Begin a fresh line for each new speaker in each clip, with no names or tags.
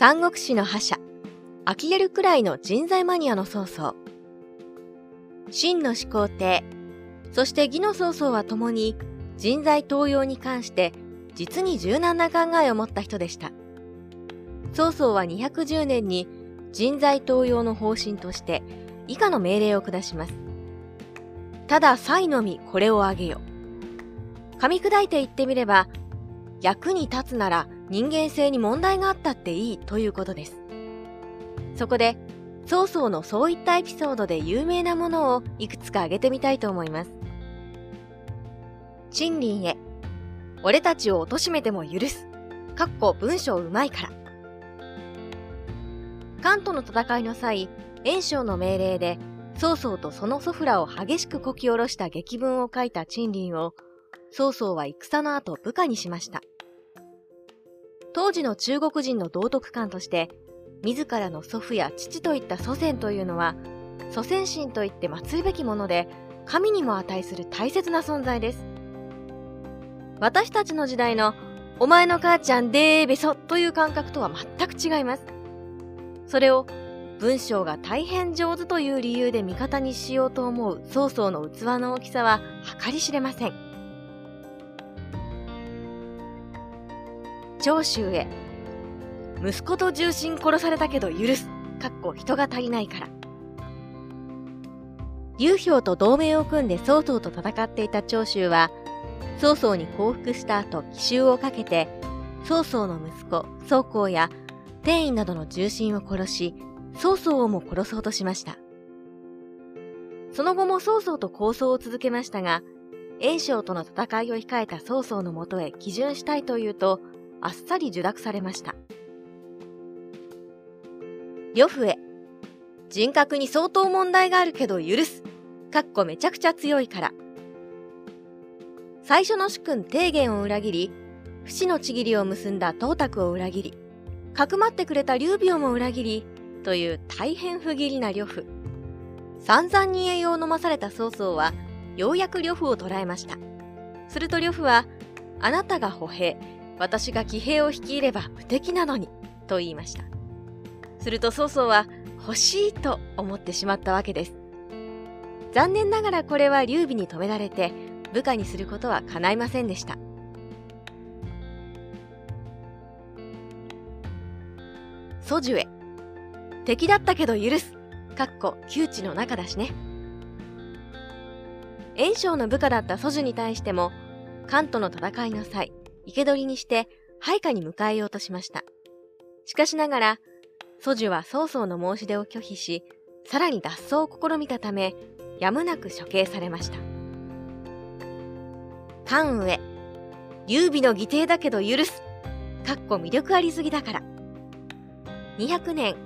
三国志の覇者、呆れるくらいの人材マニアの曹操。真の始皇帝、そして義の曹操は共に人材登用に関して実に柔軟な考えを持った人でした。曹操は210年に人材登用の方針として以下の命令を下します。ただ、才のみこれをあげよ。噛み砕いて言ってみれば、役に立つなら人間性に問題があったっていいということです。そこで、曹操のそういったエピソードで有名なものをいくつか挙げてみたいと思います。陳林へ、俺たちを貶めても許す。かっこ文章うまいから。関東の戦いの際、袁紹の命令で、曹操とその祖父らを激しくこき下ろした劇文を書いた陳林を、曹操は戦の後部下にしました。当時の中国人の道徳観として、自らの祖父や父といった祖先というのは、祖先神といって祀るべきもので、神にも値する大切な存在です。私たちの時代の、お前の母ちゃんでーべそという感覚とは全く違います。それを、文章が大変上手という理由で味方にしようと思う曹操の器の大きさは計り知れません。長州へ息子と重臣殺されたけど許す。かっこ人が足りないから。劉氷と同盟を組んで曹操と戦っていた長州は、曹操に降伏した後奇襲をかけて、曹操の息子、曹公や天員などの重臣を殺し、曹操をも殺そうとしました。その後も曹操と抗争を続けましたが、袁紹との戦いを控えた曹操のもとへ基準したいというと、あっさり受諾されました。呂布へ。人格に相当問題があるけど許す。かっこめちゃくちゃ強いから。最初の主君提言を裏切り、不死のちぎりを結んだ東卓を裏切り、かくまってくれた劉備をも裏切り、という大変不義理な呂布。散々に栄養を飲まされた曹操は、ようやく呂布を捕らえました。すると呂布は、あなたが歩兵、私が騎兵を率いれば無敵なのに、と言いました。すると曹操は欲しいと思ってしまったわけです。残念ながらこれは劉備に止められて部下にすることは叶いませんでした。蘇樹へ。敵だったけど許す。かっこ窮地の中だしね。袁紹の部下だった蘇樹に対しても、関東の戦いの際、生け捕りにして配下に迎えようとしました。しかしながら、蘇樹は曹操の申し出を拒否し、さらに脱走を試みたため、やむなく処刑されました。関羽、劉備の義弟だけど許す。かっこ魅力ありすぎだから。200年、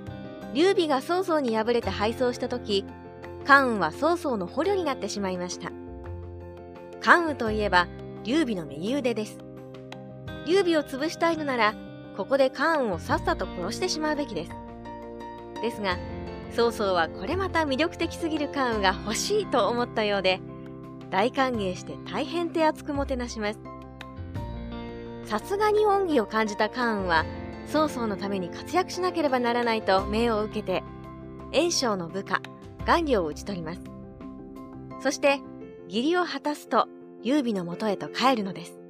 劉備が曹操に敗れて敗走した時、関羽は曹操の捕虜になってしまいました。関羽といえば、劉備の右腕です。劉備を潰したいのなら、ここで関羽をさっさと殺してしまうべきです。ですが、曹操はこれまた魅力的すぎる関羽が欲しいと思ったようで、大歓迎して大変手厚くもてなします。さすがに恩義を感じた関羽は、曹操のために活躍しなければならないと命を受けて、袁紹の部下、顔料を討ち取ります。そして、義理を果たすと、劉備のもとへと帰るのです。